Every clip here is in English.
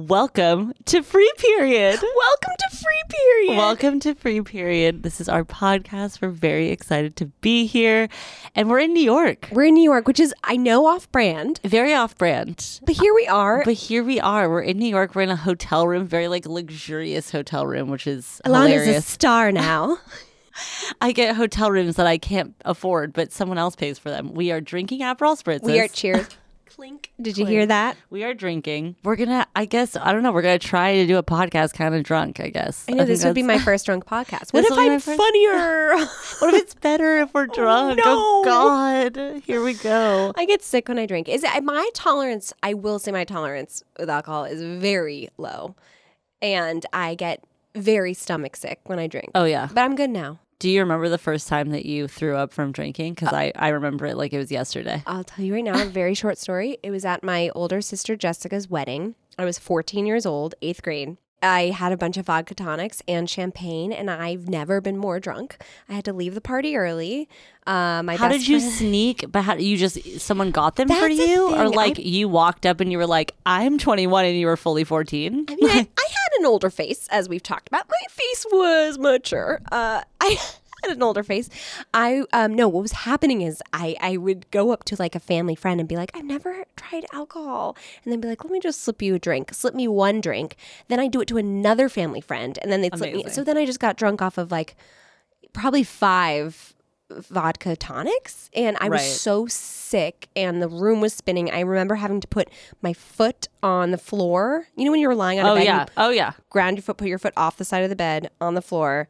Welcome to Free Period. Welcome to Free Period. Welcome to Free Period. This is our podcast. We're very excited to be here. And we're in New York. We're in New York, which is, I know, off brand, Very off brand. but here we are. But here we are. We're in New York. We're in a hotel room, very like luxurious hotel room, which is Alana's a hilarious. star now. I get hotel rooms that I can't afford, but someone else pays for them. We are drinking Aperol spritzes. we are cheers. Clink. Did you hear that? We are drinking. We're gonna. I guess I don't know. We're gonna try to do a podcast kind of drunk. I guess. I know think this would be my first drunk podcast. What This if will be my I'm first- funnier? What if it's better if we're oh, drunk? Oh, no. Oh God! Here we go. I get sick when I drink. Is it, my tolerance? I will say my tolerance with alcohol is very low, and I get very stomach sick when I drink. Oh yeah. But I'm good now. Do you remember the first time that you threw up from drinking? Because uh, I I remember it like it was yesterday. I'll tell you right now, a very short story. It was at my older sister Jessica's wedding. I was 14 years old, eighth grade. I had a bunch of vodka tonics and champagne, and I've never been more drunk. I had to leave the party early. Uh, my How did you friend- sneak? But how you just someone got them for That's you, or like I- you walked up and you were like, "I'm 21," and you were fully 14? I mean, I, I had an older face, as we've talked about. My face was mature. Uh, I had an older face. I um no, what was happening is I I would go up to like a family friend and be like, I've never tried alcohol, and then be like, let me just slip you a drink, slip me one drink. Then I do it to another family friend, and then they'd slip me. So then I just got drunk off of like probably five vodka tonics and I was Right. so sick and the room was spinning. I remember having to put my foot on the floor. You know when you're lying on a Oh bed, yeah. Oh yeah. ground your foot, put your foot off the side of the bed on the floor.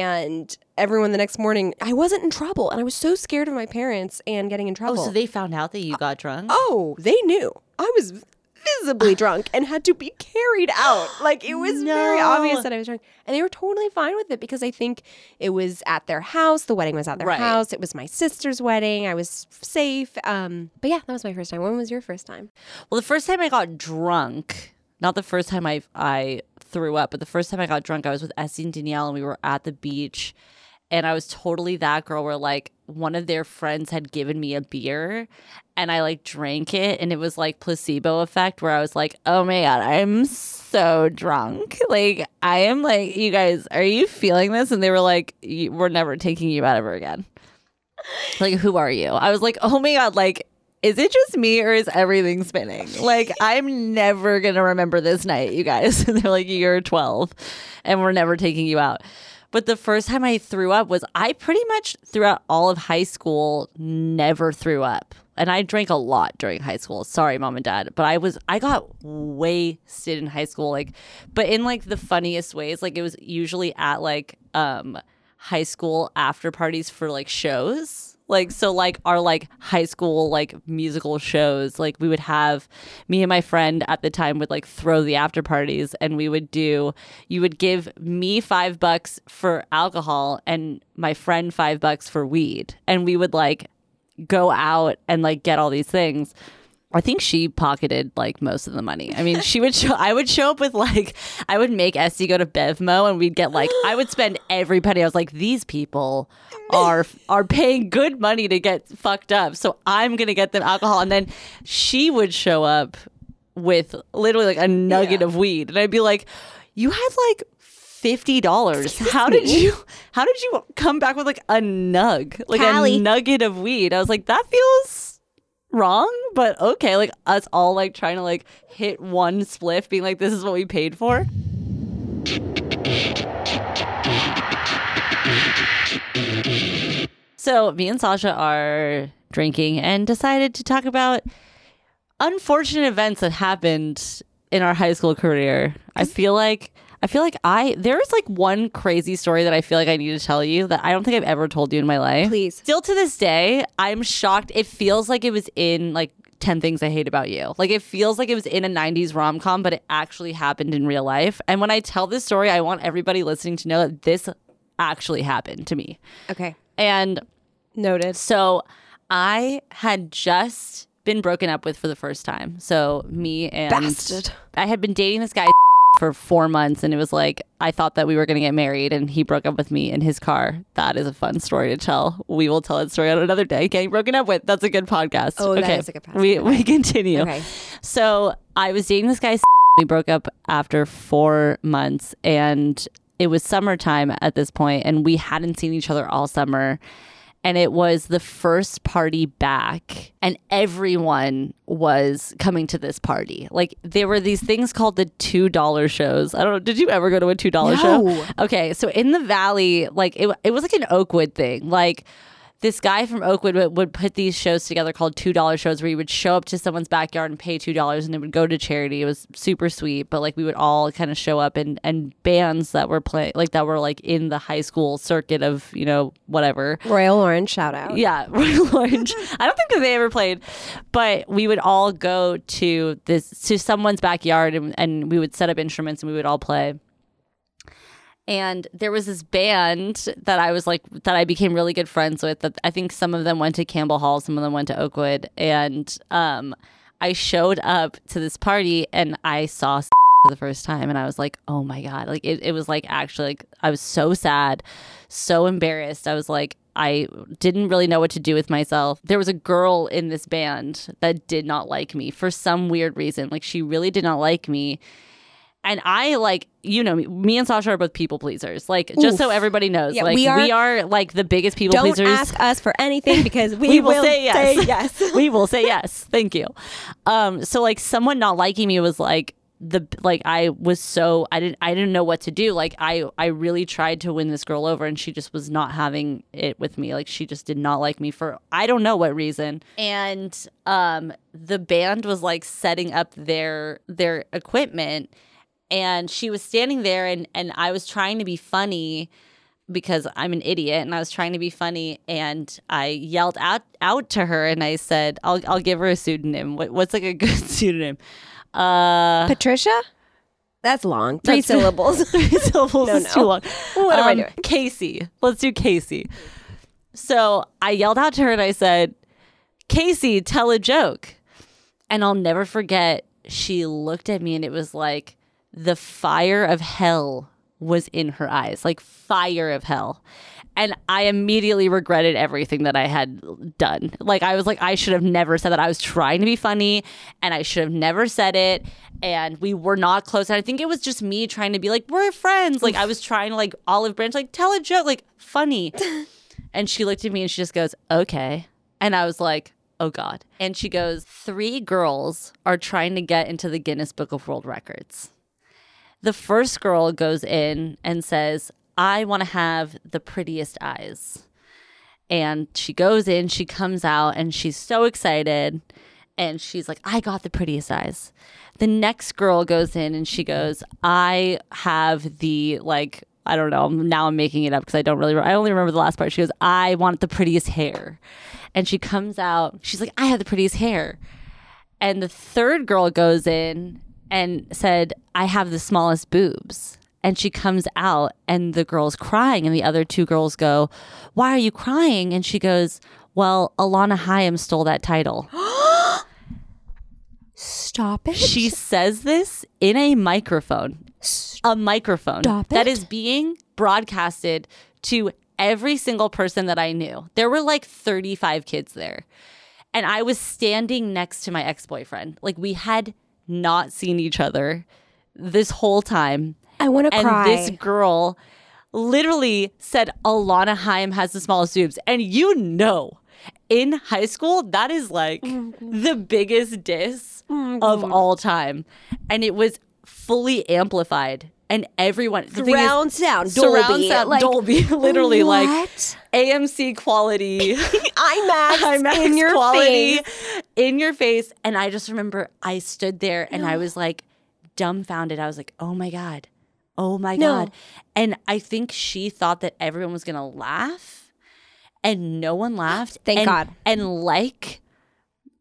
And everyone the next morning, I wasn't in trouble. And I was so scared of my parents and getting in trouble Oh, so they found out that you got drunk. oh, they knew. I was visibly drunk and had to be carried out. Like it was very obvious that I was drunk. And they were totally fine with it because I think it was at their house. The wedding was at their Right. house. It was my sister's wedding. I was safe. Um, but yeah, that was my first time. When was your first time? Well, the first time I got drunk, not the first time I I threw up, but the first time I got drunk, I was with Este and Danielle, and we were at the beach, and I was totally that girl where like one of their friends had given me a beer, and I like drank it, and it was like placebo effect, where I was like, oh my god, I'm so drunk, like I am like, you guys, are you feeling this? And they were like, we're never taking you out ever again. Like, who are you? I was like, oh my god, like is it just me or is everything spinning? Like, I'm never going to remember this night, you guys. And they're like, you're 12 and we're never taking you out. But the first time I threw up was I pretty much throughout all of high school never threw up. And I drank a lot during high school. Sorry, mom and dad. But I was, I got wasted in high school. Like, but in like the funniest ways. Like, it was usually at like, um, high school after parties for like shows. Like so like our like high school like musical shows, like we would have me and my friend at the time would like throw the after parties and we would do you would give me 5 bucks for alcohol and my friend 5 bucks for weed and we would like go out and like get all these things. I think she pocketed like most of the money. I mean, she would show. I would show up with like, I would make Este go to Bevmo, and we'd get like, I would spend every penny. I was like, these people are are paying good money to get fucked up, so I'm gonna get them alcohol, and then she would show up with literally like a nugget of weed, and I'd be like, you had like fifty dollars. How did you? How did you come back with like a nug, like Callie. a nugget of weed? I was like, that feels wrong, but okay. Like us all like trying to like hit one spliff, being like, this is what we paid for. So me and Sasha are drinking and decided to talk about unfortunate events that happened in our high school career. I feel like I feel like I there's like one crazy story that I feel like I need to tell you that I don't think I've ever told you in my life. Please. Still to this day, I'm shocked. It feels like it was in like 10 things I hate about you. Like it feels like it was in a 90s rom-com, but it actually happened in real life. And when I tell this story, I want everybody listening to know that this actually happened to me. Okay. And Noted. so I had just been broken up with for the first time. So me and Bastard. I had been dating this guy for four months and it was like I thought that we were gonna get married and he broke up with me in his car. That is a fun story to tell. We will tell that story on another day. Getting broken up with. That's a good podcast. Oh, that okay. is a good podcast. We we continue. Okay. So I was dating this guy. We broke up after four months, and it was summertime at this point, and we hadn't seen each other all summer. And it was the first party back, and everyone was coming to this party. Like there were these things called the two dollar shows. I don't know. Did you ever go to a two dollar No. show? Okay, so in the valley, like it, it was like an Oakwood thing. Like this guy from Oakwood would, would put these shows together called two dollar shows where you would show up to someone's backyard and pay two dollars and it would go to charity. It was super sweet, but like we would all kind of show up and and bands that were playing like that were like in the high school circuit of you know whatever. Royal Orange, shout out. Yeah, Royal Orange. I don't think that they ever played, but we would all go to this to someone's backyard and, and we would set up instruments and we would all play. And there was this band that I was like that I became really good friends with. That I think some of them went to Campbell Hall, some of them went to Oakwood, and um, I showed up to this party and I saw for the first time and I was like, oh my God. Like it, it was like actually like I was so sad, so embarrassed. I was like, I didn't really know what to do with myself. There was a girl in this band that did not like me for some weird reason. Like she really did not like me. And I like, you know, me, me and Sasha are both people pleasers. Like, just so everybody knows, Yeah, like we we are- are, like the biggest people Don't pleasers. ask us for anything because we, we will, say yes. yes. we will say yes. Thank you. Um, so like someone not liking me was like the like I was so I didn't I didn't know what to do. Like I I really tried to win this girl over and she just was not having it with me. Like she just did not like me for I don't know what reason. And um the band was like setting up their their equipment and she was standing there and and I was trying to be funny because I'm an idiot and I was trying to be funny and I yelled out out to her and I said I'll I'll give her a pseudonym. What, what's like a good pseudonym? Uh Patricia? That's long. Three That's- syllables. three syllables No, is no. too long. What am I Um, doing? Casey. Let's do Casey. So I yelled out to her and I said, Casey, tell a joke. And I'll never forget, she looked at me and it was like the fire of hell was in her eyes, like fire of hell. And I immediately regretted everything that I had done. Like, I was like, I should have never said that. I was trying to be funny and I should have never said it. And we were not close. And I think it was just me trying to be like, we're friends. Like, I was trying to, like, olive branch, like, tell a joke, like, funny. And she looked at me and she just goes, okay. And I was like, oh God. And she goes, three girls are trying to get into the Guinness Book of World Records. The first girl goes in and says, I want to have the prettiest eyes. And she goes in, she comes out, and she's so excited. And she's like, I got the prettiest eyes. The next girl goes in and she mm-hmm. goes, I have the, like, I don't know. Now I'm making it up because I don't really, I only remember the last part. She goes, I want the prettiest hair. And she comes out, she's like, I have the prettiest hair. And the third girl goes in and said, I have the smallest boobs. And she comes out and the girl's crying. And the other two girls go, Why are you crying? And she goes, Well, Alana Haim stole that title. Stop it. she says this in a microphone. A microphone Stop that it. is being broadcasted to every single person that I knew. There were like 35 kids there. And I was standing next to my ex boyfriend. Like we had not seen each other this whole time. I want to And cry. this girl literally said Alana Haim has the smallest boobs. And you know, in high school, that is like oh the biggest diss oh of all time. And it was fully amplified. And everyone the thing is- sound, surround Dolby, sound, like, Dolby, literally like? AMC quality. IMAX, IMAX in your quality face. in your face. And I just remember I stood there and I was like dumbfounded. I was like, oh my God. Oh my No. God. And I think she thought that everyone was going to laugh and no one laughed. Thank And- God. And like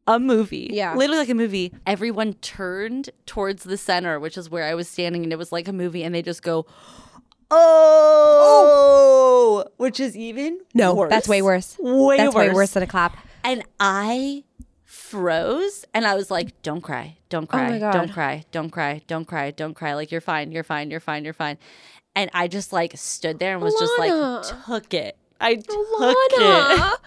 a movie, Yeah. literally like a movie, everyone turned towards the center, which is where I was standing, and it was like a movie, and they just go, oh, oh! which is even No, worse. that's way worse. Way That's worse. way worse than a clap. And I froze and I was like, don't cry, don't oh cry, Oh don't cry, don't cry, don't cry, don't cry. Like, you're fine, you're fine, you're fine, you're fine. And I just like stood there and was just like, took it. I took it.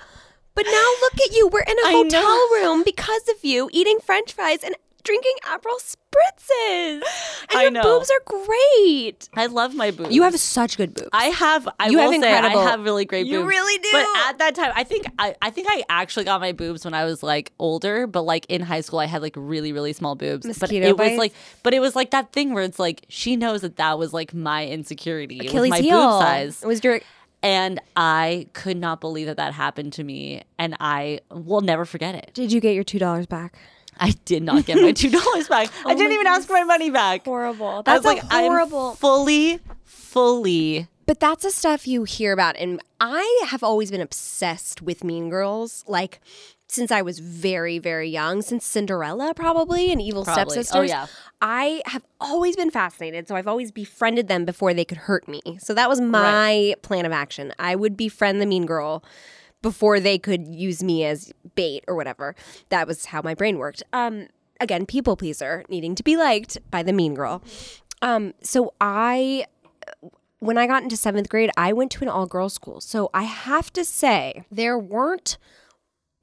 But now look at you. We're in a I hotel know. room because of you, eating French fries and drinking Aperol spritzes. And I your know. boobs are great. I love my boobs. You have such good boobs. I have. I You will have say incredible- I have really great boobs. You really do. But at that time, I think I, I think I actually got my boobs when I was like older. But like in high school, I had like really really small boobs. but Mosquito it bites? was like, but it was like that thing where it's like she knows that that was like my insecurity. It was Achilles my heel. boob size. It was your And I could not believe that that happened to me. And I will never forget it. Did you get your two dollars back? I did not get my $2 back. I oh didn't even ask for my money back. Horrible. That's like, horrible. I'm fully, fully. But that's the stuff you hear about. And I have always been obsessed with Mean Girls, like since I was very, very young, since Cinderella, probably, and Evil Probably. Oh, Stepsisters. yeah. I have always been fascinated. So I've always befriended them before they could hurt me. So that was my plan of action. I would befriend the Mean Girl before they could use me as bait or whatever. That was how my brain worked. Um, again, people pleaser, needing to be liked by the Mean Girl. Um, so I when I got into seventh grade, I went to an all girls school. So I have to say, there weren't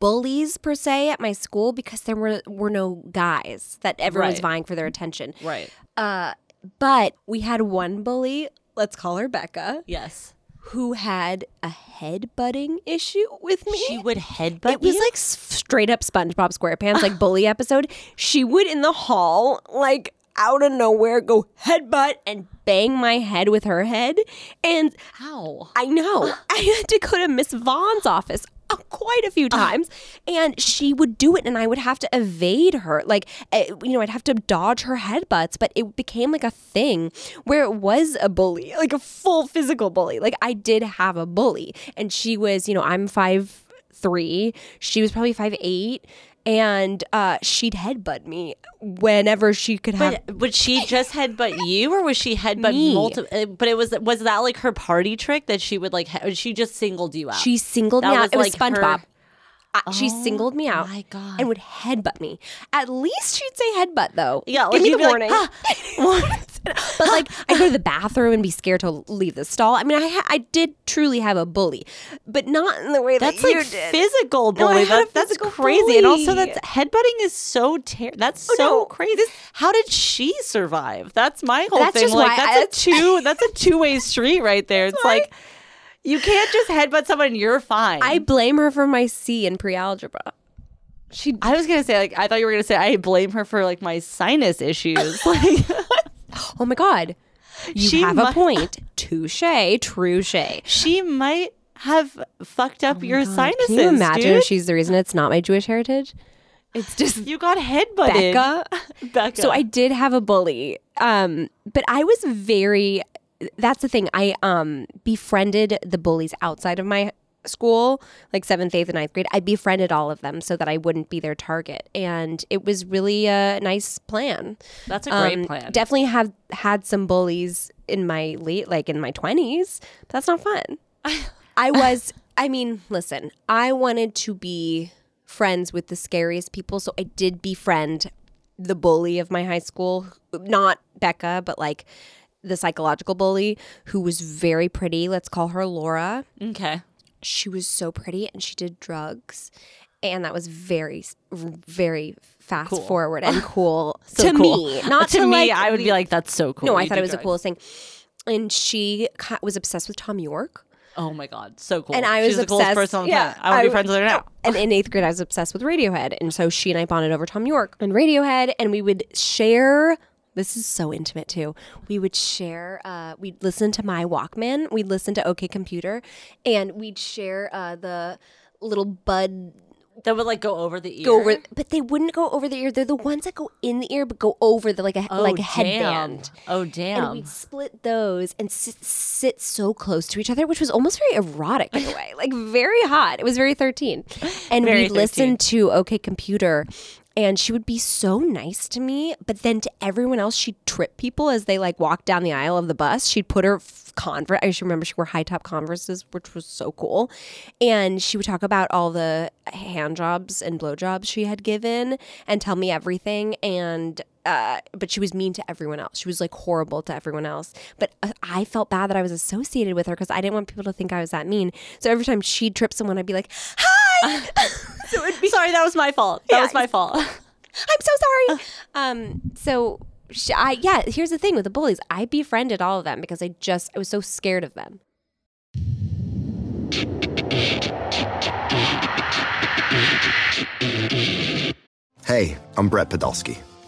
bullies per se at my school because there were, were no guys that everyone's Right. vying for their attention. Right. Uh, but we had one bully, let's call her Becca, Yes. who had a head butting issue with me. She would head headbutt It was you? like straight up SpongeBob SquarePants, like bully episode. She would in the hall, like out of nowhere, go headbutt and bang my head with her head. And How? I know I had to go to Miss Vaughn's office quite a few times, and she would do it, and I would have to evade her. Like, uh, you know, I'd have to dodge her headbutts, but it became like a thing where it was a bully, like a full physical bully. Like, I did have a bully, and she was, you know, I'm five three, she was probably five eight. And uh, she'd headbutt me whenever she could have. But would she just headbutt you, or was she headbutt multiple? But it was was that like her party trick that she would like? He- she just singled you out. She singled That me out. was It was like her- SpongeBob. Uh, she Oh singled me out my God. and would headbutt me. At least she'd say headbutt though. Yeah, give me the be like, warning. "Ah." but like, I'd go to the bathroom and be scared to leave the stall. I mean, I ha- I did truly have a bully, but not in the way that That's you like did. physical No, bully. had a That, that's physical crazy. And also, bully. that's headbutting is so ter- That's Oh, so no. crazy. How did she survive? That's my whole That's thing. just like why that's a two. That's a two way street right there. It's like you can't just headbutt someone. You're fine. I blame her for my C in pre-algebra. She I was gonna say like I thought you were gonna say I blame her for like my sinus issues. like Oh my god. You She have mu- a point. Touche, touche. she might have fucked up your sinuses. Can you imagine dude. if she's the reason it's not my Jewish heritage? It's just you got headbutted, Becca. Becca. So I did have a bully. Um, but I was very that's the thing. I um befriended the bullies outside of my school, like seventh, eighth, and ninth grade. I befriended all of them so that I wouldn't be their target. And it was really a nice plan. that's a great Um, plan. Definitely have had some bullies in my late like in my twenties. That's not fun. I was I mean, listen, I wanted to be friends with the scariest people, so I did befriend the bully of my high school, not Becca, but like the psychological bully who was very pretty. Let's call her Laura. okay. She was so pretty and she did drugs. And that was very, very fast forward and cool So to cool. me. Not to, to, me, like, I would be like, "That's so cool." no, I You thought it was the coolest thing. And she was obsessed with Thom Yorke. Oh my god, so cool! And I was She's the obsessed. coolest person on the yeah, planet. I want to be friends with her now. And in eighth grade, I was obsessed with Radiohead, and so she and I bonded over Thom Yorke and Radiohead, and we would share This is so intimate too. We would share. Uh, we'd listen to my Walkman. We'd listen to OK Computer, and we'd share uh, the little bud That would like go over the ear. go over, but they wouldn't go over the ear. They're the ones that go in the ear, but go over the like a Oh, like a damn. headband. Oh And damn. we'd split those and sit, sit so close to each other, which was almost very erotic in a way, like very hot. It was very 13. And Very we'd listen to OK Computer, and she would be so nice to me. But then to everyone else, she'd trip people as they like walked down the aisle of the bus. She'd put her f- Converse, I just remember she wore high top Converses, which was so cool. And she would talk about all the hand jobs and blow jobs she had given and tell me everything. And uh, but she was mean to everyone else. She was like horrible to everyone else. But uh, I felt bad that I was associated with her because I didn't want people to think I was that mean. So every time she'd trip someone, I'd be like, "Hi." so it'd be, Sorry, that was my fault. That Yeah, was my fault. I'm so sorry. um. So. sh- I, yeah, here's the thing with the bullies. I befriended all of them because I just I was so scared of them. Hey, I'm Brett Podolsky,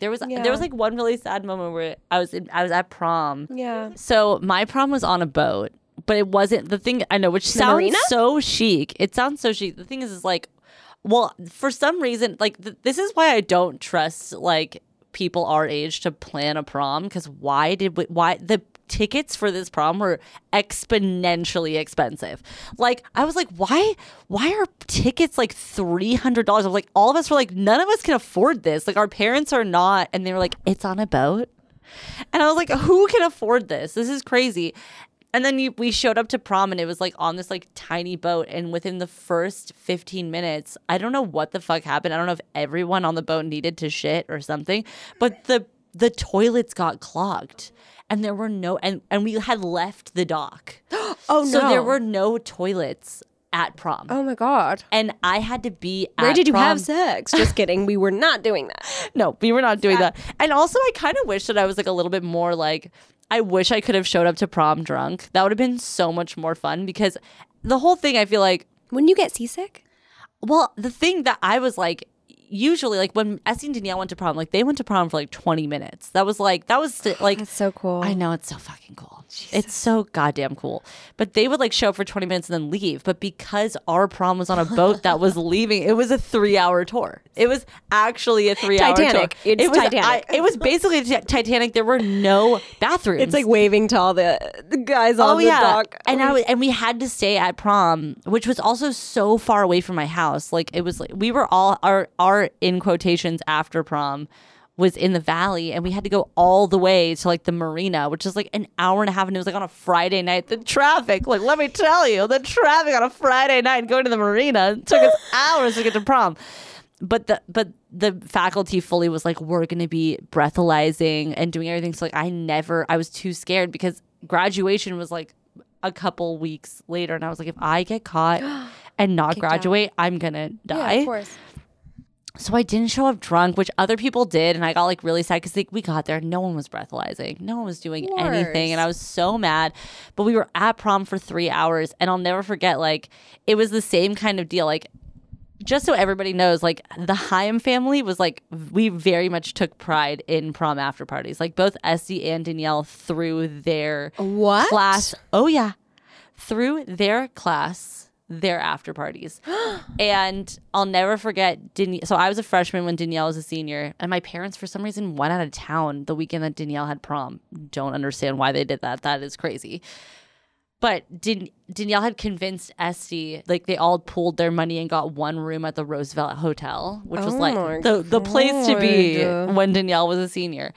There was Yeah. there was like one really sad moment where I was in, I was at prom. Yeah. So my prom was on a boat, but it wasn't the thing I know, which sounds marina? so chic. It sounds so chic. The thing is, is like, well, for some reason, like th- this is why I don't trust like people our age to plan a prom because why did we, why the tickets for this prom were exponentially expensive. Like I was like, why why are tickets like three hundred dollars? I was like, all of us were like, none of us can afford this. Like our parents are not, and they were like, it's on a boat. And I was like, who can afford this? This is crazy. And then you, we showed up to prom and it was like on this like tiny boat. And within the first 15 minutes, I don't know what the fuck happened. I don't know if everyone on the boat needed to shit or something, but the the toilets got clogged. And there were no and, and we had left the dock. Oh so there were no toilets at prom. Oh my god. And I had to be at prom. Where did you prom. have sex? Just kidding. We were not doing that. No, we were not doing that. And also, I kind of wish that I was like a little bit more like, I wish I could have showed up to prom drunk. That would have been so much more fun because the whole thing, I feel like, Wouldn't you get seasick? well, the thing that I was like, usually like when Este and Danielle went to prom, like they went to prom for like 20 minutes. That was like, that was like, so cool. I know it's so fucking cool. It's so goddamn cool. But they would like show up for 20 minutes and then leave. But because our prom was on a boat that was leaving, it was a three hour tour. It was actually a three hour tour. Titanic. It's it was, Titanic. I- it was basically t- Titanic. There were no bathrooms. It's like waving to all the, the guys on Oh the yeah, dock. and I oh. was, and we had to stay at prom, which was also so far away from my house. Like it was like we were all our our in quotations after prom was in the valley, and we had to go all the way to like the marina, which is like an hour and a half, and it was like on a Friday night. The traffic, like let me tell you, the traffic on a Friday night going to the marina took us hours to get to prom but the but the faculty fully was like we're gonna be breathalyzing and doing everything so like i never i was too scared because graduation was like a couple weeks later and i was like if i get caught and not graduate i'm gonna die Of course. So i didn't show up drunk which other people did and i got like really sad because like, we got there no one was breathalyzing no one was doing anything and i was so mad but we were at prom for three hours and i'll never forget like it was the same kind of deal like just so everybody knows, like the Haim family was like we very much took pride in prom after parties. Like both Este and Danielle through their What? class. Oh yeah, through their class, their after parties. and I'll never forget. Dan- so I was a freshman when Danielle was a senior, and my parents for some reason went out of town the weekend that Danielle had prom. Don't understand why they did that. That is crazy. But Dan- Danielle had convinced Este, like they all pooled their money and got one room at the Roosevelt Hotel, which was Oh like my the, the place to be God. when Danielle was a senior.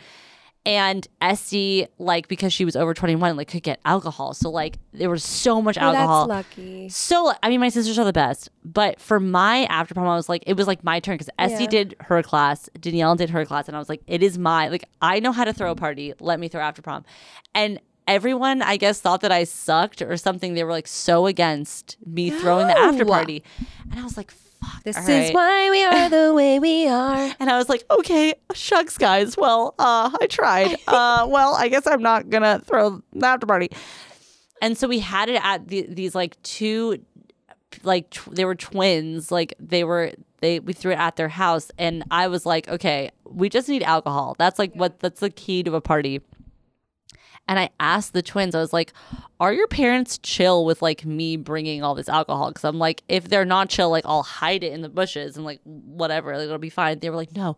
And Este, like because she was over 21, like could get alcohol. So like there was so much Oh, alcohol. that's lucky. So I mean, my sisters are the best, but for my after prom, I was like, it was like my turn because Este Yeah. did her class, Danielle did her class, and I was like, it is my like I know how to throw a party. Let me throw after prom, and everyone I guess thought that I sucked or something. They were like so against me throwing the after party, and I was like, fuck. This all is right. why we are the way we are. And I was like, okay, shucks, guys. Well, uh, I tried. Uh, well, I guess I'm not gonna throw the after party. And so we had it at the, these like two, like tw- they were twins. Like they were they we threw it at their house, and I was like, okay, we just need alcohol. That's like what that's the key to a party. And I asked the twins, I was like, are your parents chill with like me bringing all this alcohol? Because I'm like, if they're not chill, like I'll hide it in the bushes and like whatever, like, it'll be fine. They were like, no,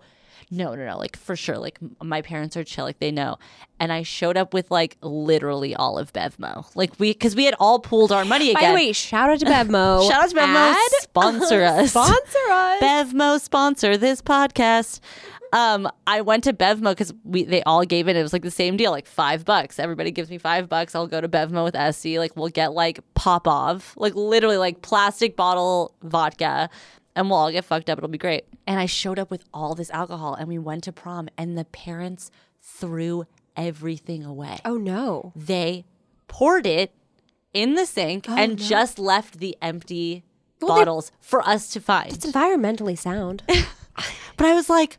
no, no, no, like for sure. Like my parents are chill, like they know. And I showed up with like literally all of Bevmo. Like we, because we had all pooled our money By the way, shout out to Bevmo. Shout out to Bevmo. Ad- Sponsor us. Sponsor us. Bevmo sponsor this podcast. Um, I went to Bevmo because we they all gave it. It was like the same deal, like five bucks. Everybody gives me five bucks. I'll go to Bevmo with Este. Like we'll get like Popov, like literally like plastic bottle vodka, and we'll all get fucked up. It'll be great. And I showed up with all this alcohol, and we went to prom, and the parents threw everything away oh no. they poured it in the sink and just left the empty they- bottles for us to find. It's environmentally sound. but I was like,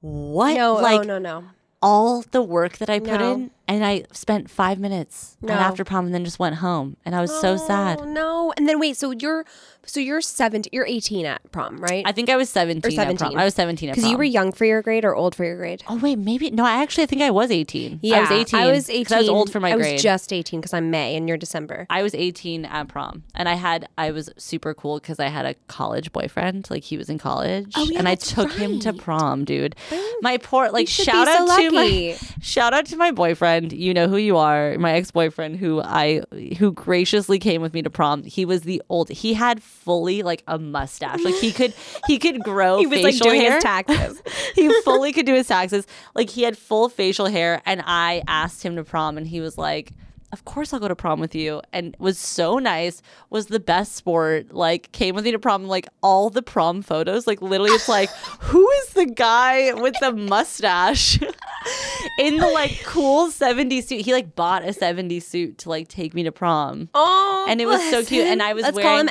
what? No, oh, like oh, no, no. all the work that I put No. in, and I spent five minutes No. at after prom and then just went home, and I was so oh, sad. Oh, no. And then wait, so you're so you're 17 you're 18 at prom, right? I think I was seventeen. Or At prom. 17. I was seventeen at Because you were young for your grade or old for your grade? Oh wait, maybe no. I actually I think I was eighteen. Yeah, I was eighteen. I was 18. I was old for my I grade. I was just 18 because I'm May and you're December. I was 18 at prom, and I had I was super cool because I had a college boyfriend. Like he was in college, Oh, yeah, and I took him to prom, dude. Oh, my poor like shout so out to my shout out to my boyfriend. And you know who you are, my ex boyfriend, who I who graciously came with me to prom. He was the old. He had fully like a mustache. Like he could he could grow. He was like doing hair. his taxes. he fully could do his taxes. Like he had full facial hair, and I asked him to prom, and he was like, "Of course I'll go to prom with you," and was so nice. Was the best sport. Like came with me to prom. Like all the prom photos. Like literally, it's like, who is the guy with the mustache? In the like cool 70s suit. He like bought a 70s suit to like take me to prom. Oh, And it was so cute, him. and I was Let's wearing- call him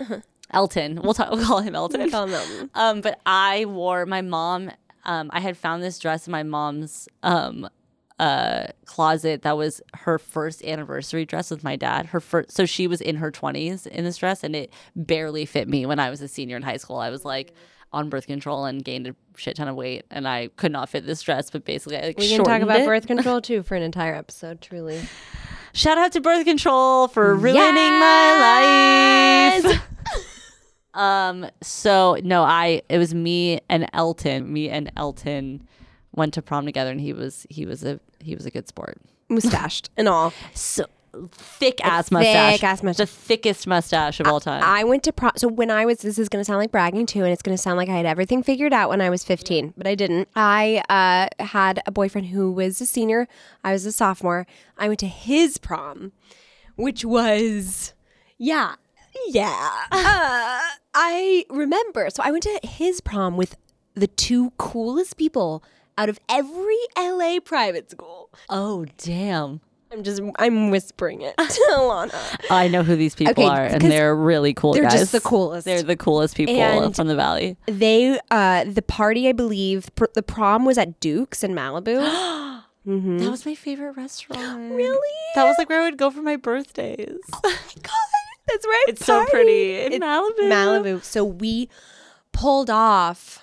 Elton. Elton. We'll talk we'll call him Elton. call him Elton. Um, but I wore my mom. Um, I had found this dress in my mom's um uh closet that was her first anniversary dress with my dad. Her first, so she was in her twenties in this dress, and it barely fit me when I was a senior in high school. I was like on birth control and gained a shit ton of weight, and I could not fit this dress. But basically, I like We can talk about it. birth control too for an entire episode. Truly, Shout out to birth control for ruining Yes! my life. um. So no, I it was me and Elton. Me and Elton went to prom together, and he was he was a he was a good sport. mustached and all. So thick ass mustache, thick-ass mustache. the thickest mustache of all time. I went to prom. So when I was, this is going to sound like bragging too, and it's going to sound like I had everything figured out when I was 15, but I didn't. I uh, had a boyfriend who was a senior. I was a sophomore. I went to his prom, which was, yeah, yeah. Uh, I remember. So I went to his prom with the two coolest people out of every LA private school. oh damn! I'm just, I'm whispering it to Alana. I know who these people Okay, are, and they're really cool they're guys. just the coolest. They're the coolest people And- from the valley. They uh the party I believe pr- the prom was at Duke's in Malibu. That was my favorite restaurant. Really? That was like where I would go for my birthdays. Oh my God, that's right. It's so pretty in Malibu. Malibu. So we pulled off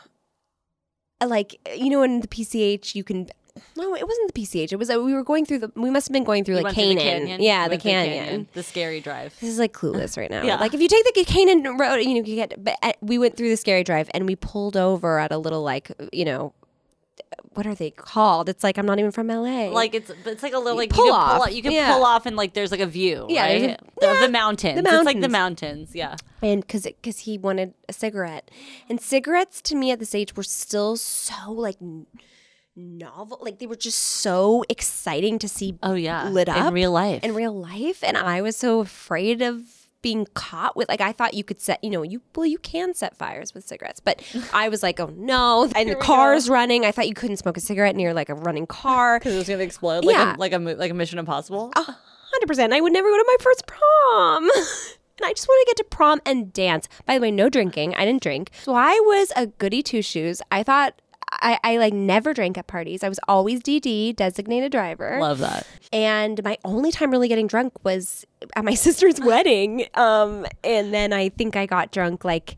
like you know in the PCH you can no it wasn't the PCH it was uh, we were going through the we must have been going through You like went through Kanan the canyon. yeah the went through canyon. the scary drive. This is like clueless right now. Yeah. Like if you take the Kanan road, you know, you get. But uh, we went through the scary drive and we pulled over at a little like you know, what are they called? It's like I'm not even from LA. Like it's it's like a little like pull you can off. pull off. You can Yeah. pull off and like there's like a view. Yeah, right? a- of yeah, the mountains. the It's like the mountains. mountains. Yeah. and because because he wanted a cigarette, and cigarettes to me at this age were still so like novel. Like they were just so exciting to see Oh yeah, lit up in real life. in real life, and I was so afraid of being caught with like I thought you could set you know you well you can set fires with cigarettes but I was like oh no and the car's running I thought you couldn't smoke a cigarette near like a running car because it was gonna explode like Yeah. a, like a like a Mission Impossible. hundred percent. I would never go to my first prom. and I just want to get to prom and dance. By the way, no drinking. I didn't drink. So I was a goody two shoes. I thought I, I like never drank at parties. I was always DD, designated driver. Love that. And my only time really getting drunk was at my sister's wedding. Um, and then I think I got drunk like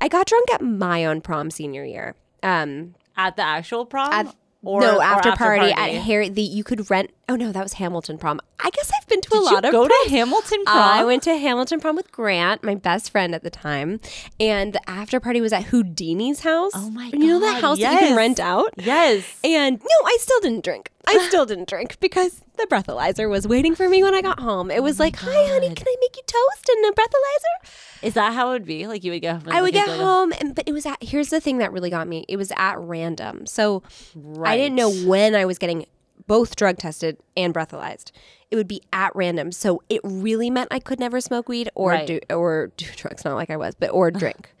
I got drunk at my own prom senior year. Um, At the actual prom. at- or, no or after, party, party? at Harry. The you could rent. Oh no, that was Hamilton prom. I guess I've been to Did a you lot of go proms. to Hamilton prom? I went to Hamilton prom with Grant, my best friend at the time, and the after party was at Houdini's house. Oh my god. You know that house that you can rent out. Yes. And no, I still didn't drink. I still didn't drink because the breathalyzer was waiting for me when I got home. It was like, "Hi, honey, can I make you toast and a breathalyzer?" Is that how it would be? Like you would get home. and, I would get go home, and but it was at. Here's the thing that really got me. It was at random, so I didn't know when I was getting both drug tested and breathalyzed. It would be at random, so it really meant I could never smoke weed or Right. do or do drugs. Not like I was, but or drink.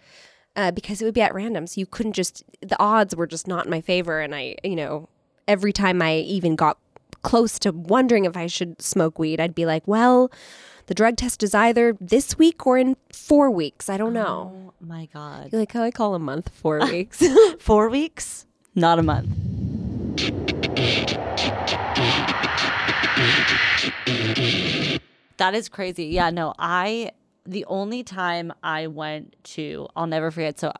Uh, because it would be at random, so you couldn't just. The odds were just not in my favor, and I, you know, every time I even got close to wondering if I should smoke weed, I'd be like, "Well, the drug test is either this week or in four weeks. I don't know." Oh my god. You're like, how I call a month four weeks. Four weeks, not a month. That is crazy. Yeah, no, I the only time I went to, I'll never forget. So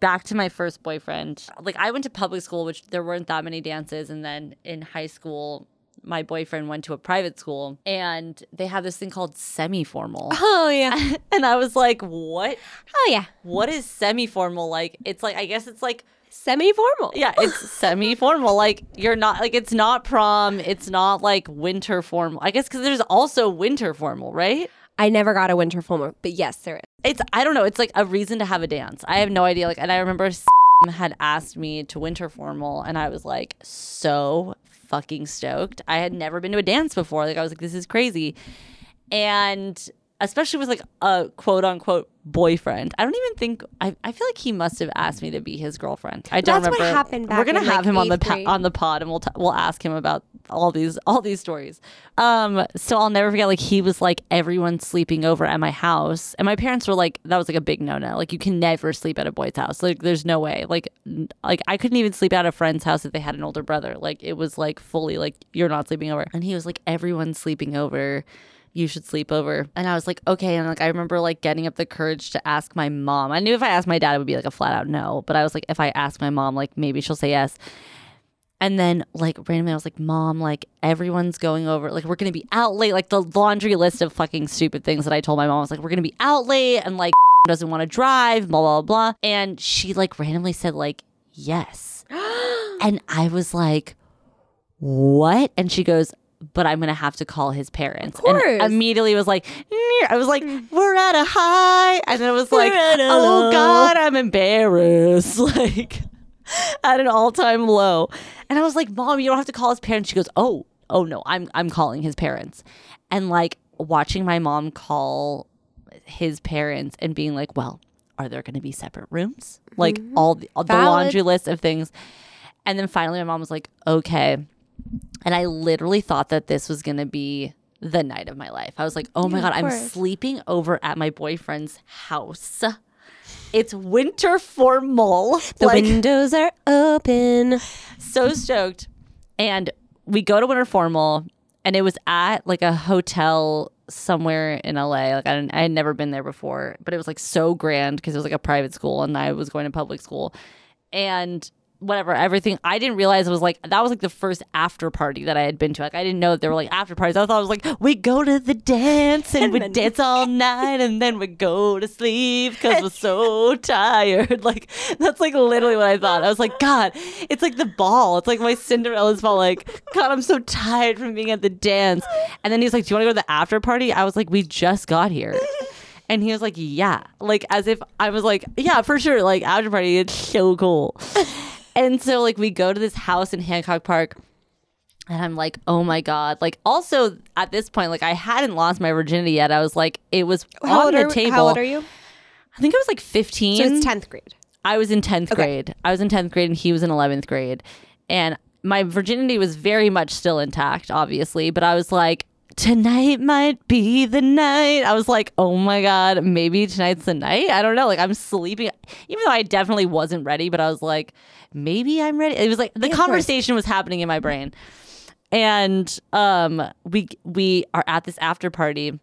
back to my first boyfriend. Like I went to public school, which there weren't that many dances, and then in high school, my boyfriend went to a private school, and they had this thing called semi-formal. oh yeah. and I was like, "What? Oh yeah. What is semi-formal like?" It's like I guess it's like Semi formal. yeah, it's semi formal. Like you're not like it's not prom. It's not like winter formal. I guess because there's also winter formal, right? I never got a winter formal, but yes, there is. It's I don't know. It's like a reason to have a dance. I have no idea. Like, and I remember had asked me to winter formal, and I was like so fucking stoked. I had never been to a dance before. Like I was like, this is crazy, and especially with like a quote unquote boyfriend. I don't even think I, I feel like he must have asked me to be his girlfriend. I don't That's what remember. happened We're gonna have like, him on the pa- on the pod, and we'll t- we'll ask him about all these all these stories. Um, so I'll never forget. Like he was like everyone sleeping over at my house, and my parents were like, that was like a big no no. Like you can never sleep at a boy's house. Like there's no way. Like n- like I couldn't even sleep at a friend's house if they had an older brother. Like it was like fully like you're not sleeping over. And he was like everyone's sleeping over you should sleep over. And I was like, okay. And like, I remember like getting up the courage to ask my mom. I knew if I asked my dad, it would be like a flat out no. But I was like, if I ask my mom, like maybe she'll say yes. And then like randomly, I was like, mom, like everyone's going over. Like we're gonna be out late. Like the laundry list of fucking stupid things that I told my mom I was like, we're gonna be out late, and like doesn't want to drive, blah blah blah. And she like randomly said like yes, and I was like, what? And she goes, but I'm gonna have to call his parents. course. And immediately was like, "Nyeh." I was like, we're at a high, and then it was like, oh god, I'm embarrassed, like at an all time low. And I was like, mom, you don't have to call his parents. She goes, oh, oh no, I'm I'm calling his parents, and like watching my mom call his parents and being like, well, are there going to be separate rooms? Like all the, all the laundry list of things. And then finally, my mom was like, okay. And I literally thought that this was going to be the night of my life. I was like, oh my Yeah, God, I'm sleeping over at my boyfriend's house. It's winter formal. The Like, windows are open. so stoked. And we go to winter formal, and it was at like a hotel somewhere in LA. Like I, didn't, I had never been there before, but it was like so grand because it was like a private school, and I was going to public school, and whatever everything i didn't realize it was like that was like the first after party that i had been to. Like i didn't know that there were like after parties. I thought it was like we go to the dance and, we dance all night and then we go to sleep because we're so tired. Like that's like literally what i thought. I was like god it's like the ball. It's like my cinderella's ball. Like god i'm so tired from being at the dance. And then he's like do you want to go to the after party? I was like we just got here. And he was like, yeah. Like as if I was like, yeah, for sure. Like after party, it's so cool. And so like we go to this house in Hancock Park and I'm like, "Oh my god." Like also at this point like I hadn't lost my virginity yet. I was like it was How on the are, table. how old are you? I think I was like 15. So it's 10th grade. I was in 10th grade. I was in 10th grade and he was in 11th grade. And my virginity was very much still intact, obviously, but I was like, tonight might be the night. I was like, oh my God, maybe tonight's the night. I don't know. Like, I'm sleeping, even though I definitely wasn't ready, but I was like, maybe I'm ready. It was like the course. conversation was happening in my brain. And um, we we are at this after party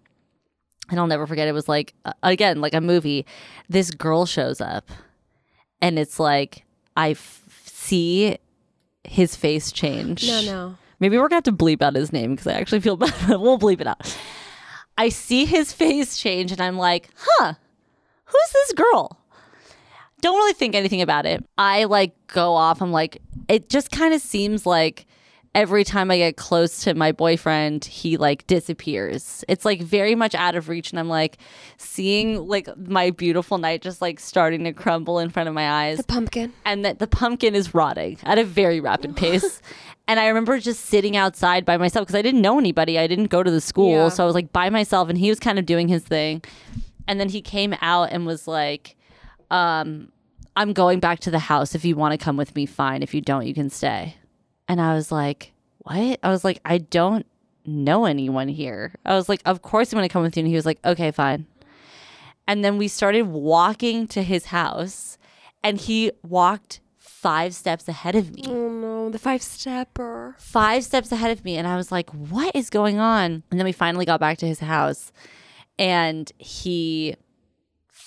and I'll never forget. It was like again, like a movie. This girl shows up, and it's like I f- see his face change. No, no. Maybe we're gonna have to bleep out his name because I actually feel bad. we'll bleep it out. I see his face change, and I'm like, huh, who's this girl? Don't really think anything about it. I like go off. I'm like, it just kind of seems like every time I get close to my boyfriend, he like disappears. It's like very much out of reach. And I'm like seeing like my beautiful night just like starting to crumble in front of my eyes. The pumpkin. and that the pumpkin is rotting at a very rapid pace. and I remember just sitting outside by myself because I didn't know anybody. I didn't go to the school. Yeah. So I was like by myself and he was kind of doing his thing. And then he came out and was like, um, I'm going back to the house. If you want to come with me, fine. If you don't, you can stay. And I was like, what? I was like, I don't know anyone here. I was like, of course I'm going to come with you. And he was like, okay, fine. And then we started walking to his house and he walked five steps ahead of me. Oh no, the five stepper. Five steps ahead of me. And I was like, what is going on? And then we finally got back to his house and he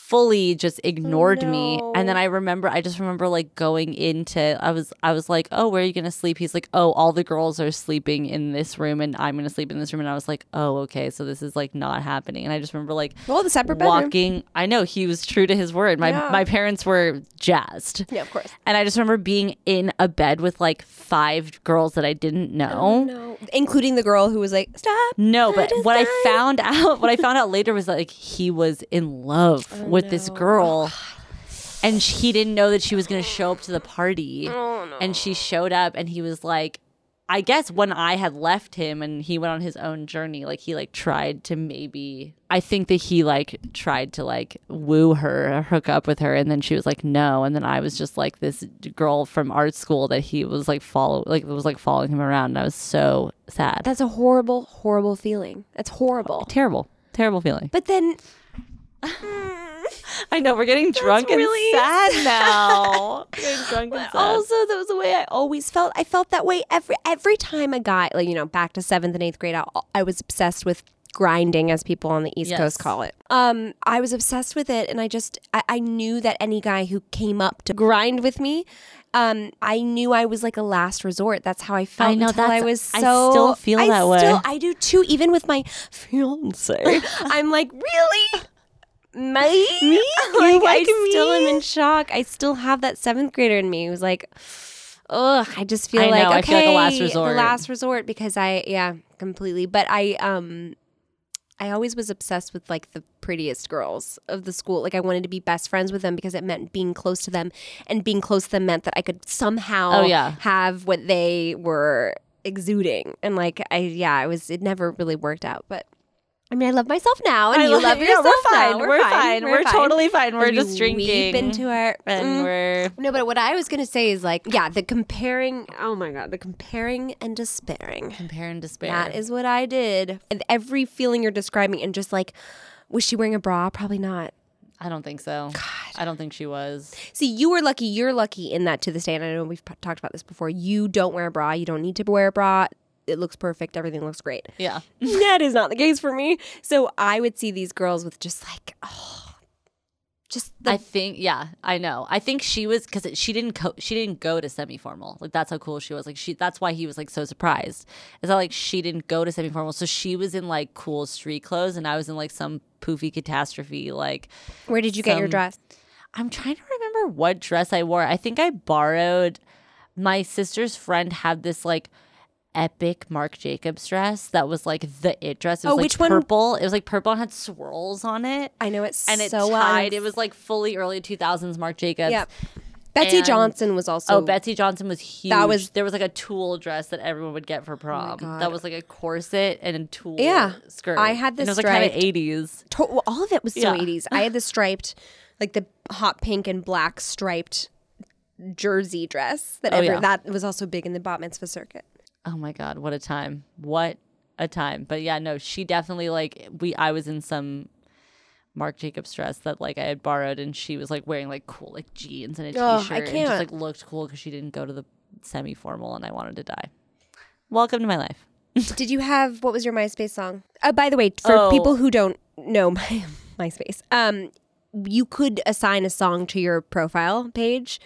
fully just ignored me no. and then i remember i just remember like going into i was i was like oh where are you gonna sleep he's like oh all the girls are sleeping in this room and i'm gonna sleep in this room and i was like oh okay so this is like not happening and i just remember like Well, the separate bedroom. walking i know he was true to his word my Yeah. my parents were jazzed Yeah, of course. and i just remember being in a bed with like five girls that i didn't know Oh, No, including the girl who was like, "Stop." no, but what I found out, what I found out later was that like he was in love Oh, with this girl, and sh- he didn't know that she was going to show up to the party. Oh, no. And she showed up, and he was like, I guess when I had left him and he went on his own journey, like he like tried to maybe, I think that he like tried to like woo her, or hook up with her, and then she was like no, and then I was just like this girl from art school that he was like follow, like was like following him around, and I was so sad. That's a horrible, horrible feeling. That's horrible. terrible terrible feeling But then, mm, i know we're getting drunk really and sad now We're getting drunk and sad. also that was the way I always felt. I felt that way every every time a guy, like you know, back to seventh and eighth grade, I, I was obsessed with grinding, as people on the East Yes. Coast call it. Um, I was obsessed with it, and I just I, I knew that any guy who came up to grind with me. Um, I knew I was like a last resort. That's how I felt. I know, until I was I so. still feel I that way. still- I do too. Even with my fiance, I'm like, really, me? Me? like, like I still am me? in shock. I still have that seventh grader in me who's like, ugh. I just feel I like know, I okay, feel like a last the last resort because I yeah completely. But I um. I always was obsessed with like the prettiest girls of the school. Like I wanted to be best friends with them because it meant being close to them, and being close to them meant that I could somehow Oh, yeah. have what they were exuding. And like I yeah, I was it never really worked out, but I mean I love myself now and I you love- love yeah, yourself we're now. fine, we're fine, we're totally fine. We're And just drinking. Weep into our and Mm. we're no, but what I was gonna say is like, yeah, the comparing. Oh my god, the comparing and despairing. compare and despair That is what I did. And every feeling you're describing, and just like, was she wearing a bra? Probably not. i don't think so God. i don't think she was See, you were lucky. You're lucky in that to this day. And I know we've p- talked about this before. You don't wear a bra. You don't need to wear a bra. It looks perfect. Everything looks great. yeah that is not the case for me. So I would see these girls with just like, oh, just the I think yeah, I know. I think she was because she didn't co- she didn't go to semi formal. Like that's how cool she was. Like she that's why he was like so surprised. Is that like she didn't go to semi formal, so she was in like cool street clothes, and I was in like some poofy catastrophe. Like Where did you get your dress? I'm trying to remember what dress I wore. I think I borrowed my sister's friend had this like epic Marc Jacobs dress that was like the it dress. It oh, was Oh, like which one? purple. It was like purple and had swirls on it I know it's and it so well. tied. It was like fully early 2000s Marc Jacobs. Yeah. Betsey And- Johnson was also. Oh, Betsey Johnson was huge. That was- there was like a tulle dress that everyone would get for oh prom. God. that was like a corset and a tulle Yeah. skirt. I had this. and it was like kind of eighties. Well, all of it was so Yeah. 80s. I had the striped, like the hot pink and black striped jersey dress that Oh, ever, yeah. that was also big in the bat mitzvah circuit. Oh my god, what a time! What a time! But yeah, no, she definitely like we. I was in some Marc Jacobs dress that like I had borrowed, and she was like wearing like cool like jeans and a Oh, I t-shirt, and just like looked cool because she didn't go to the semi formal, and I wanted to die. Welcome to my life. Did you have what was your MySpace song? Uh, by the way, for Oh. people who don't know my MySpace, um, you could assign a song to your profile page,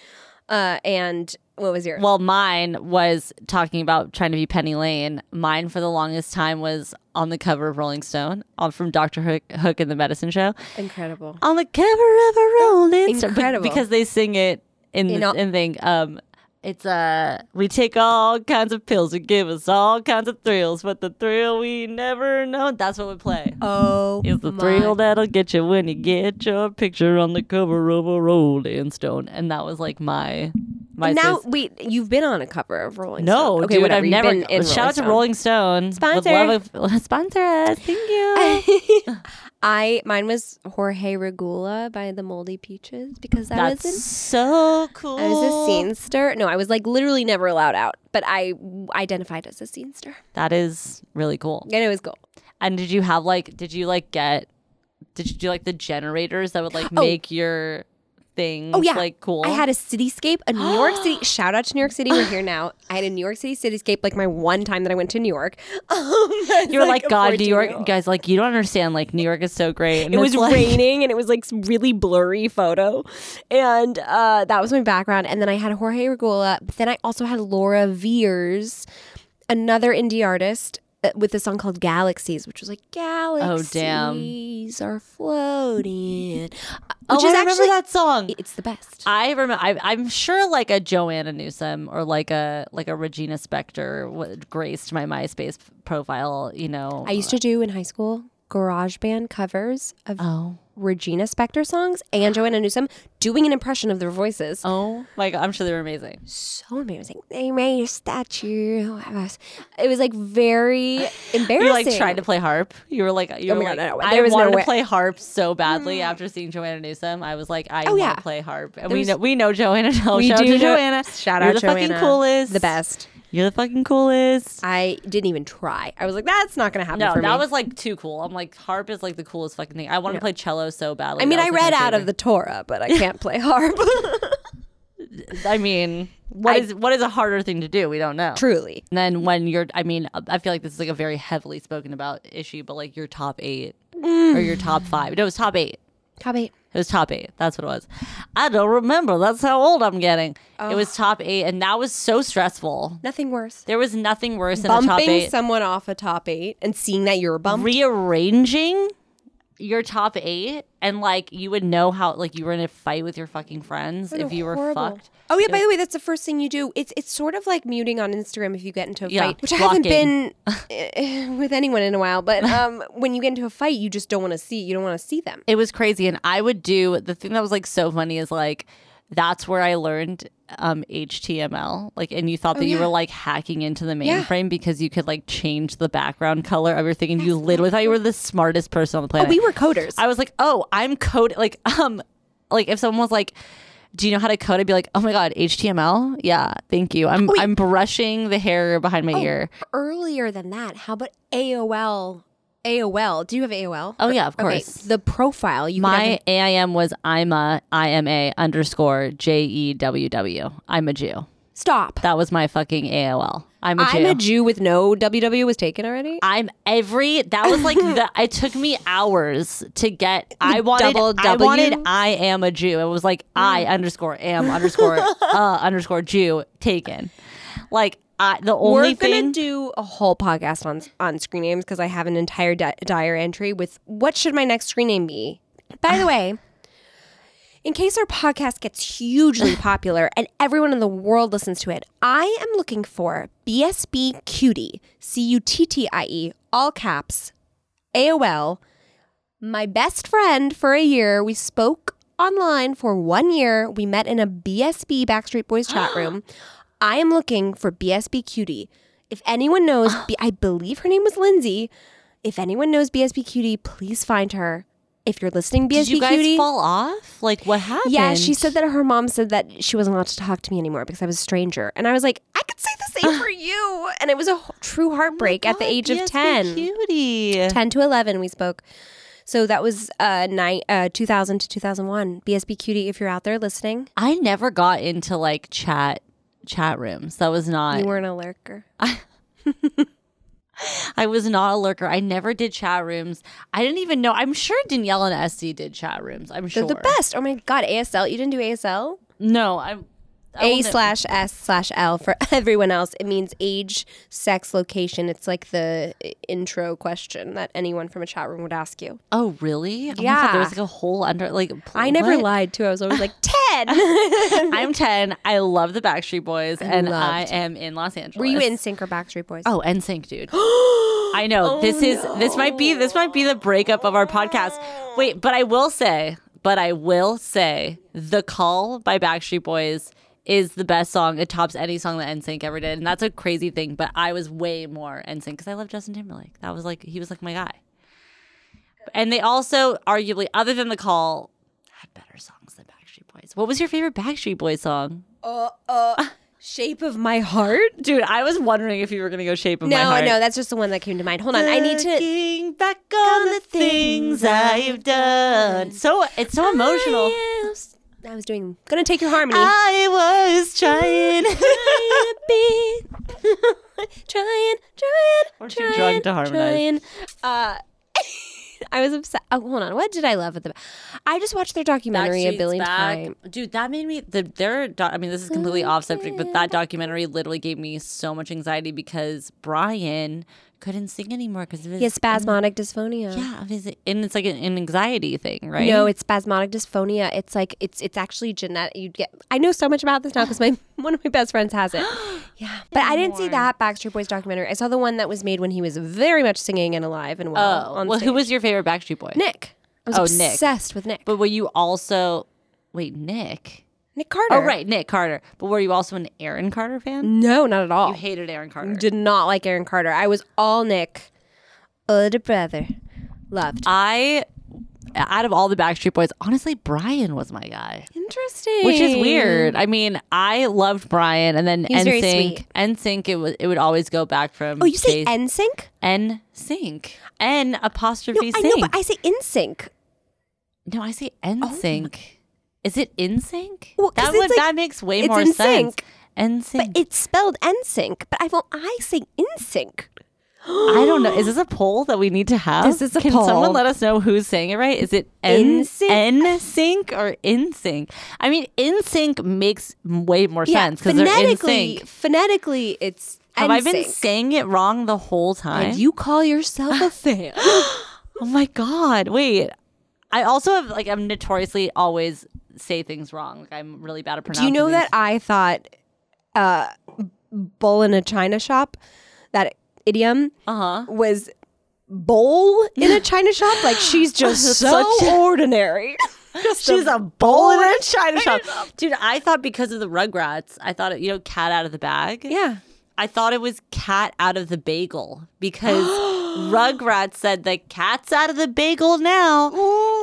uh, and what was yours? Well, mine was talking about trying to be Penny Lane. Mine for the longest time was on the cover of Rolling Stone, on from Doctor Hook, Hook and the Medicine Show. Incredible. on the cover of a Rolling Stone. Incredible. because they sing it in In the all- in thing. Um, it's uh, we take all kinds of pills to give us all kinds of thrills, but the thrill we never know. That's what we play. Oh, It's the my- thrill that'll get you when you get your picture on the cover of a Rolling Stone, and that was like my my. now, space. wait, you've been on a cover of Rolling no, Stone. No, okay, dude, whatever. I've you've never. been in shout out to Rolling Stone. Sponsor. love a- sponsor us. Thank you. I mine was Jorge Regula by the Moldy Peaches because I That's was in so cool. I was a scenester. No, I was like literally never allowed out, but I identified as a scenester. That is really cool. And it was cool. And did you have like did you like get did you do like the generators that would like Oh. make your things Oh yeah, like cool? I had a cityscape, a New York City. Shout out to New York City. We're here now. I had a New York City cityscape, like my one time that I went to New York. Um, you were like, a God, New York 14-year-old. guys, like you don't understand. Like New York is so great. And It was like, raining and it was like really blurry photo, and uh, that was my background. And then I had Jorge Regula. But then I also had Laura Veirs, another indie artist. uh, With a song called Galaxies, which was like Galaxies damn. are floating, Oh, which I is remember actually that song. it's the best. I remember. I, I'm sure like a Joanna Newsom or like a like a Regina Spektor would graced my MySpace profile. You know. I used to do in high school garage band covers of oh. Regina Spektor songs and Joanna Newsom doing an impression of their voices. Oh my god! I'm sure they were amazing. So amazing. They made a statue of us. It was like very embarrassing. You like tried to play harp. You were like, you Oh were like, God, no, I no wanted way. to play harp so badly mm. after seeing Joanna Newsom. I was like, I Oh, want yeah. to play harp, and we know we know Joanna. No, We shout do out to know- Joanna. Shout You're out the fucking coolest. The best. You're the fucking coolest. I didn't even try. I was like, that's not going to happen no, for that me. was like too cool. I'm like, harp is like the coolest fucking thing. I want to play cello so badly. I mean, I like, read out of the Torah, but I can't play harp. I mean, what I- is what is a harder thing to do? We don't know. Truly. And then when you're, I mean, I feel like this is like a very heavily spoken about issue, but like your top eight mm. or your top five. No, it was top eight. Top eight. It was top eight. That's what it was. I don't remember. That's how old I'm getting. It was top eight, and that was so stressful. Nothing worse. There was nothing worse than a top Bumping eight. someone off a top eight and seeing that you're bumped. Rearranging your top eight, and like you would know how like you were in a fight with your fucking friends if you were Horrible. fucked. Oh yeah, by the way, that's the first thing you do. It's it's sort of like muting on Instagram if you get into a Yeah, fight, which I haven't been eh, with anyone in a while. But um, when you get into a fight, you just don't want to see. You don't want to see them. It was crazy, and I would do the thing that was like so funny is like that's where I learned um, HTML. Like, and you thought that you were like hacking into the Oh, Yeah. mainframe because you could like change the background color of your thing, and you literally thought you were the smartest person on the planet. We were coders. I was like, oh, I'm code like um like if someone was like, do you know how to code? I'd be like, oh my god, HTML. Yeah, thank you. I'm I'm brushing the hair behind Oh, my ear. Earlier than that, how about AOL? AOL. Do you have AOL? Oh yeah, of Okay, course. the profile. You My AIM was Ima IMA underscore J E W W. I'm a Jew. stop. That was my fucking AOL. I'm a Jew. I'm a Jew with no WW was taken already. I'm every that was like the it took me hours to get I wanted double I W? wanted I am a Jew. It was like I underscore am underscore uh underscore Jew taken. Like I the only We're gonna do a whole podcast on on screen names because I have an entire di- dire entry with what should my next screen name be. By the ah. way, in case our podcast gets hugely popular and everyone in the world listens to it, I am looking for BSB Cutie, C U T T I E, all caps, AOL. My best friend for a year. We spoke online for one year. We met in a BSB Backstreet Boys chat room. I am looking for BSB Cutie. If anyone knows, B- I believe her name was Lindsay. If anyone knows BSB Cutie, please find her. If you're listening, BSB Did you guys Cutie. fall off? Like what happened? Yeah, she said that her mom said that she wasn't allowed to talk to me anymore because I was a stranger. And I was like, I could say the same for you. And it was a true heartbreak at the age of 10. Cutie. 10 to 11 we spoke. So that was uh, ni- uh 2000 to 2001. BSB Cutie, if you're out there listening, I never got into like chat chat rooms. That was not. you weren't a lurker. I was not a lurker. I never did chat rooms. I didn't even know. I'm sure Danielle and Este did chat rooms. I'm sure. They're the best. Oh my God, ASL. You didn't do ASL? No, I'm. I A slash S slash L for everyone else. It means age, sex, location. It's like the uh, intro question that anyone from a chat room would ask you. Oh really? Oh my God, Yeah. there was like a whole under like. pl- I never what? lied too. I was always like 10. I'm 10. I love the Backstreet Boys, and I am in Los Angeles. Were you in Sync or Backstreet Boys? Oh, NSYNC, dude. I know this is this might be this might be the breakup of our podcast. Wait, but I will say, but I will say, "The Call" by Backstreet Boys is the best song. It tops any song that NSYNC ever did, and that's a crazy thing. But I was way more NSYNC because I love Justin Timberlake. That was like he was like my guy. And they also, arguably, other than "The Call," had better songs than Backstreet Boys. What was your favorite Backstreet Boys song? Uh, uh, Shape of My Heart? Dude, I was wondering if you were gonna go "Shape of No, My Heart." no, no, that's just the one that came to mind. Hold on, I need to. Looking back on the things I've done. So it's so emotional. I was, doing. Gonna take your harmony. I was trying. trying, trying, Or too trying, you drunk to harmonize. Trying. Uh, I was upset. Oh, hold on. What did I love at the? I just watched their documentary a billion times. Dude, that made me the their do- I mean, this is completely off subject, but that documentary literally gave me so much anxiety because Brian couldn't sing anymore because of his He has spasmodic dysphonia. yeah, his and it's like an, an anxiety thing, right? No, it's spasmodic dysphonia. It's like it's it's actually genetic. You get. I know so much about this now because my one of my best friends has it. Yeah, but I didn't see that Backstreet Boys documentary. I saw the one that was made when he was very much singing and alive and well. Oh, well, who was your favorite Backstreet Boy? Nick? I was Oh, Nick. obsessed with Nick. But were you also wait Nick? Nick Carter. Oh, right, Nick Carter. But were you also an Aaron Carter fan? No, not at all. You hated Aaron Carter. Did not like Aaron Carter. I was all Nick, older brother. Loved. I, out of all the Backstreet Boys, honestly, Brian was my guy, Interesting. which is weird. I mean, I loved Brian, and then He's very NSYNC. sweet. NSYNC, it was it would always go back from. Oh, you say Chase- NSYNC? NSYNC, N apostrophe No, I sync. know, but I say InSync. no, I say NSYNC. Oh Is it NSYNC? Well, 'cause that would like- that makes way it's more in sense. sync. NSYNC. But it's spelled NSYNC. But I will I say InSync. I don't know. Is this a poll that we need to have? This is a Can poll. someone let us know who's saying it right? Is it N NSYNC? Sync or in sync? I mean, in sync makes way more sense because they're in phonetically, sync. phonetically, it's Have I been saying it wrong the whole time? And you call yourself a fan? oh my god! Wait, I also have like I'm notoriously always say things wrong. Like I'm really bad at Do you know these. that I thought uh, "bull in a china shop" that idiom Uh huh. was bowl in a china shop? Like she's just so ordinary. Just She's a bowl in a china shop, dude. I thought because of the Rugrats, I thought it, you know, cat out of the bag. yeah. I thought it was cat out of the bagel because Rugrats said the cat's out of the bagel now.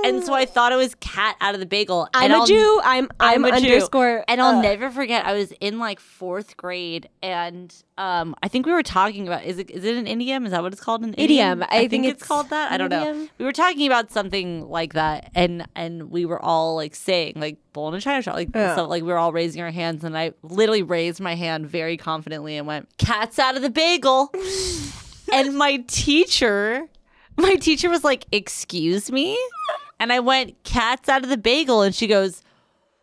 And so I thought it was cat out of the bagel. I'm and a I'll- Jew. I'm I'm, a Jew. underscore. And I'll uh, never forget. I was in like fourth grade, and um, I think we were talking about is it is it an idiom? Is that what it's called? An Idiom. I, I think, think it's, it's called that. I don't know. We were talking about something like that, and and we were all like saying like bull in a china shop, like Yeah. stuff. Like we were all raising our hands, and I literally raised my hand very confidently and went, "Cat's out of the bagel." and my teacher, my teacher was like, "Excuse me," and I went, "Cat's out of the bagel," and she goes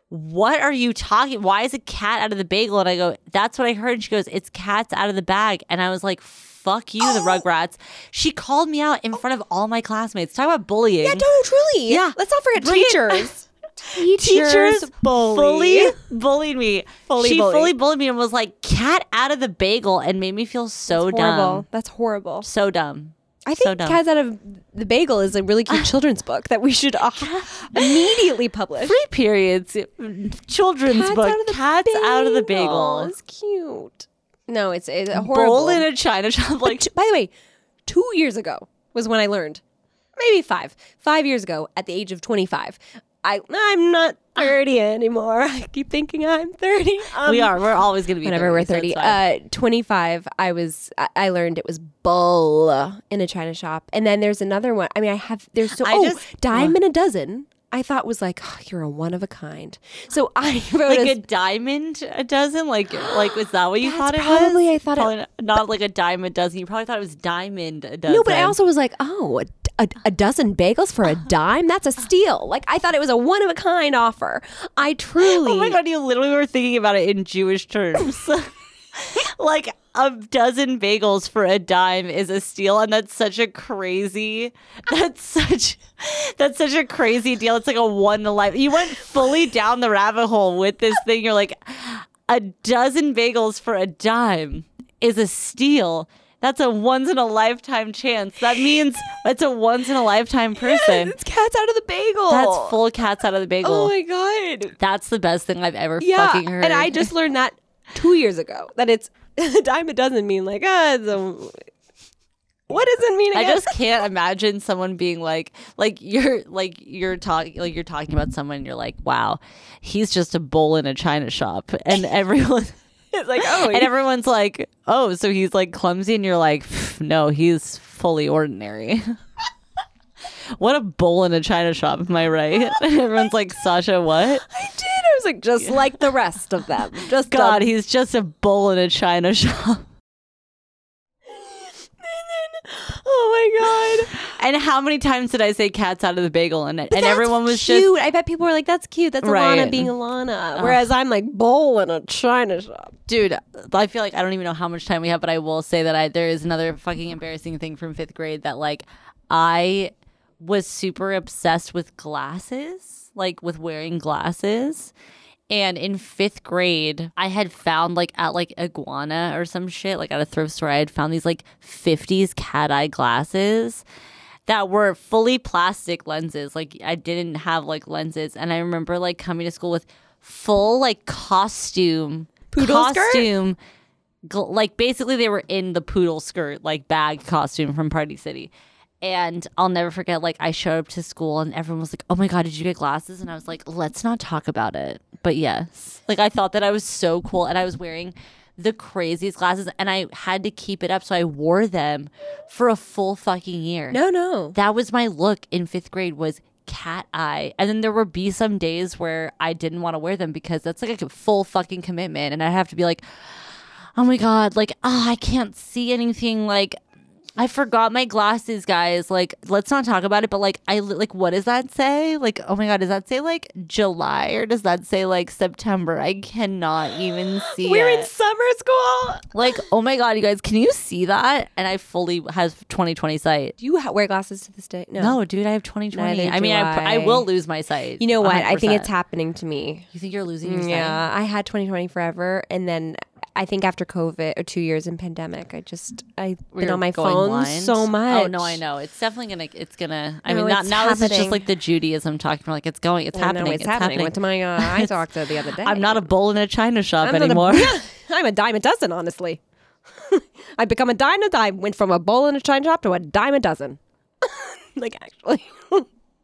what are you talking? Why is a cat out of the bagel? And I go, that's what I heard. And she goes, it's cats out of the bag. And I was like, fuck you, the oh. Rugrats. She called me out in front of all my classmates. Talk about bullying. Yeah, no, truly. Yeah. Let's not forget Bring it- teachers. Teachers bully. fully bullied me. Fully she bully. fully bullied me and was like, cat out of the bagel and made me feel so Horrible. dumb. That's horrible. So dumb. I So think dumb. Cats Out of the Bagel is a really cute children's book that we should uh, immediately publish. Free periods, children's Cats book, Out Cats Out of the Bagel. It's cute. No, it's, it's a horrible. Bowl in a china shop. Like, T- by the way, two years ago was when I learned, maybe five, five years ago at the age of 25. I, I'm not 30 anymore. I keep thinking I'm 30. Um, we are. We're always going to be Whenever we're 30. 30. so uh, 25, I was, I, I learned it was bull in a china shop. And then there's another one. I mean, I have, there's so, I oh, just- dime in a dozen. I thought was like, oh, you're a one of a kind. So I wrote like a, a diamond a dozen like like was that what you thought it probably- was I thought it- probably not, not like a dime a dozen you probably thought it was diamond a dozen No, but I also was like, oh, a, a, a dozen bagels for a dime? That's a steal. Like, I thought it was a one of a kind offer. I truly. oh my god you literally were thinking about it in jewish terms like a dozen bagels for a dime is a steal and that's such a crazy that's such that's such a crazy deal it's like a one a life you went fully down the rabbit hole with this thing you're like a dozen bagels for a dime is a steal that's a once in a lifetime chance that means it's a once in a lifetime person It's cats out of the bagel. that's full cats out of the bagel Oh my god. that's the best thing I've ever Yeah. fucking heard. And I just learned that two years ago that it's a dime. It doesn't mean like, ah, it's a. What does it mean? I just can't imagine someone being like, like you're like you're talking like you're talking about someone. and You're like, wow, he's just a bull in a china shop, and everyone. It's like, oh, and everyone's like, oh, so he's like clumsy, and you're like, no, he's fully ordinary. what a bull in a china shop, am I right? And everyone's like, Sasha, what? I did. I was like, just like the rest of them. Just God, a- he's just a bull in a china shop. oh my god. And how many times did I say cats out of the bagel? And and everyone was cute. just I bet people were like, "That's cute. That's Right. Alana being Alana." Whereas I'm like bowl in a china shop. dude i feel like i don't even know how much time we have but i will say that i there is another fucking embarrassing thing from fifth grade that like i was super obsessed with glasses like with wearing glasses and in fifth grade i had found like at like iguana or some shit like at a thrift store i had found these like 50s cat eye glasses that were fully plastic lenses. Like I didn't have like lenses, and I remember like coming to school with full like costume, Poodle skirt? costume, gl- like basically they were in the poodle skirt like bag costume from Party City. And I'll never forget, like, I showed up to school and everyone was like, Oh my God, did you get glasses? And I was like, Let's not talk about it. But yes, like, I thought that I was so cool and I was wearing the craziest glasses and I had to keep it up. So I wore them for a full fucking year No, no. that was my look in fifth grade was cat eye and then there would be some days where i didn't want to wear them because that's like a full fucking commitment and i'd have to be like oh my god like oh i can't see anything like I forgot my glasses, guys. Like, let's not talk about it. But like, I like, what does that say? Like, oh my god, does that say like July or does that say like September? I cannot even see We're it. in summer school. like, oh my god, you guys, can you see that? And I fully have 2020 sight. Do you ha- wear glasses to this day? No. No, dude, I have 2020. Neither I mean, I, I I. will lose my sight. You know what? I think it's happening to me. You think you're losing your sight? Yeah, I had 2020 forever, and then I think after COVID or two years in pandemic, I just I've been on my phone blind? so much. Oh no, I know. It's definitely gonna. It's gonna. I No, mean, not, it's now this is just like the Judaism talking. We're like, it's going. It's know happening. it's, happening. Went to my uh, eye doctor the other day. I'm not a bull in a china shop I'm anymore. I'm a dime a dozen, honestly. I've become a dime a dime. Went from a bowl in a china shop to a dime a dozen. like actually,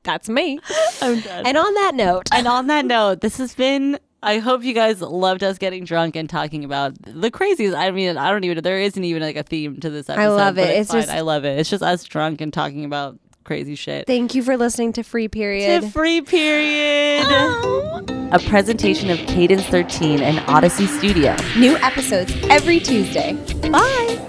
that's me. I'm done. And on that note, And on that note, this has been. I hope you guys loved us getting drunk and talking about the crazies. I mean, I don't even. There isn't even like a theme to this episode. I love but it. It's, It's just- I love it. It's just us drunk and talking about crazy shit. thank you for listening to Free Period. To free period. Oh. A presentation of Cadence 13 and Audacy Studio. New episodes every Tuesday. Bye.